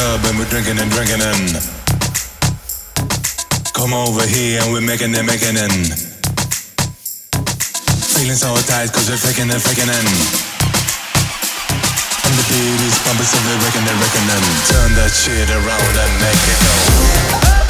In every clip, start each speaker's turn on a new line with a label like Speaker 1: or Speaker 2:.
Speaker 1: club and we're drinking and drinking and come over here and we're making it, making it. Feeling so tight cause we're faking and faking and And the beat is pumping so we're wrecking and wrecking and Turn that shit around and make it go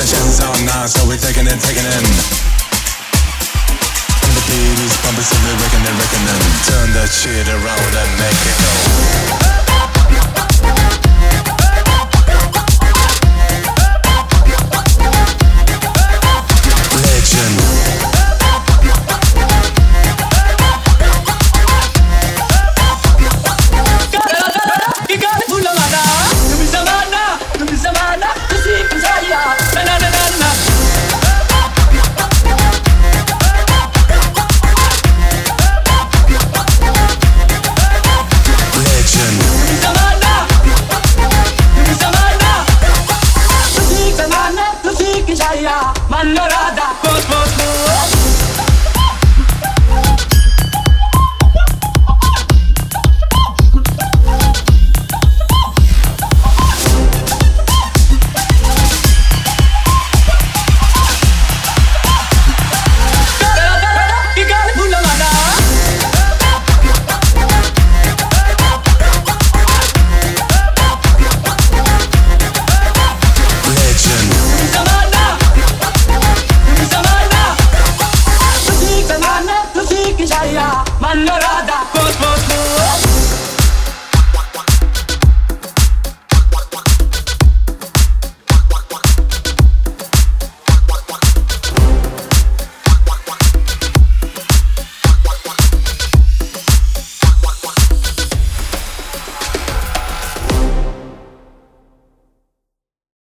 Speaker 1: The chances are now, so we're taking it, taking in. And the beat is pumping, so we're breaking in. Turn that shit around and make it go.
Speaker 2: 이겨라